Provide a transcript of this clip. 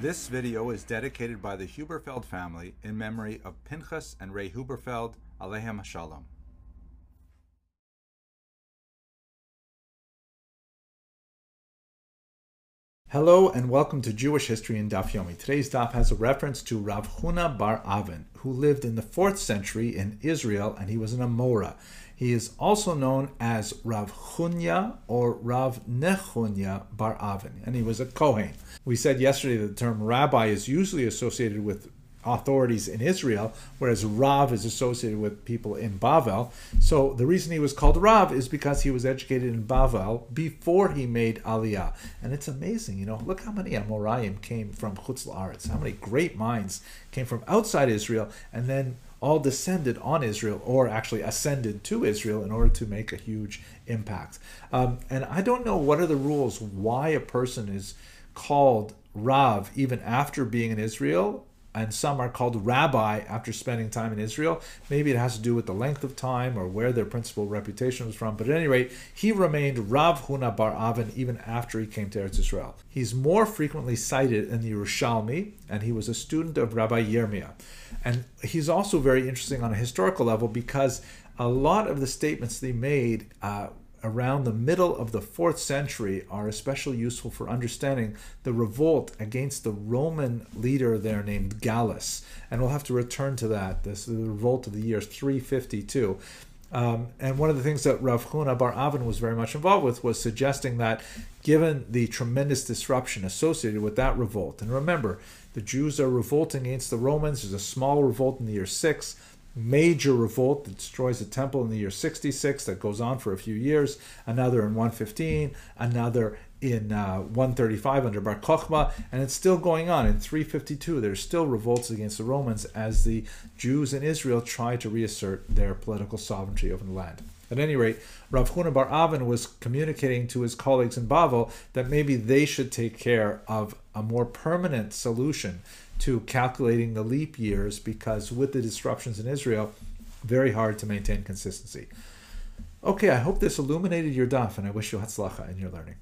This video is dedicated by the Huberfeld family in memory of Pinchas and Ray Huberfeld, Alehem Shalom. Hello and welcome to Jewish History in Daf Yomi. Today's daf has a reference to Rav Huna bar Avin, who lived in the 4th century in Israel and he was an Amora. He is also known as Rav Chunya or Rav Nechunya bar Avin, and he was a Kohen. We said yesterday that the term rabbi is usually associated with authorities in Israel, whereas Rav is associated with people in Bavel. So the reason he was called Rav is because he was educated in Bavel before he made Aliyah. And it's amazing, you know, look how many Amoraim came from Chutz La'aretz, how many great minds came from outside Israel, and then all descended on Israel or actually ascended to Israel in order to make a huge impact. Um, and I don't know what are the rules why a person is called Rav even after being in Israel and some are called rabbi after spending time in Israel. Maybe it has to do with the length of time or where their principal reputation was from. But at any rate, he remained Rav Huna Bar Avin even after he came to Eretz Israel. He's more frequently cited in the Yerushalmi, and he was a student of Rabbi Yirmiyah. And he's also very interesting on a historical level because a lot of the statements he made uh, around the middle of the fourth century are especially useful for understanding the revolt against the Roman leader there named Gallus. And we'll have to return to that, this is the revolt of the year 352. Um, and one of the things that Rav Huna Bar Avin was very much involved with was suggesting that given the tremendous disruption associated with that revolt, and remember, the Jews are revolting against the Romans, there's a small revolt in the year 6, major revolt that destroys the temple in the year 66 that goes on for a few years, another in 115, another in uh, 135 under Bar Kokhba, and it's still going on. In 352, there's still revolts against the Romans as the Jews in Israel try to reassert their political sovereignty over the land. At any rate, Rav Huna Bar Avin was communicating to his colleagues in Bavel that maybe they should take care of a more permanent solution to calculating the leap years because with the disruptions in Israel, very hard to maintain consistency. Okay, I hope this illuminated your daf and I wish you hatzlacha in your learning.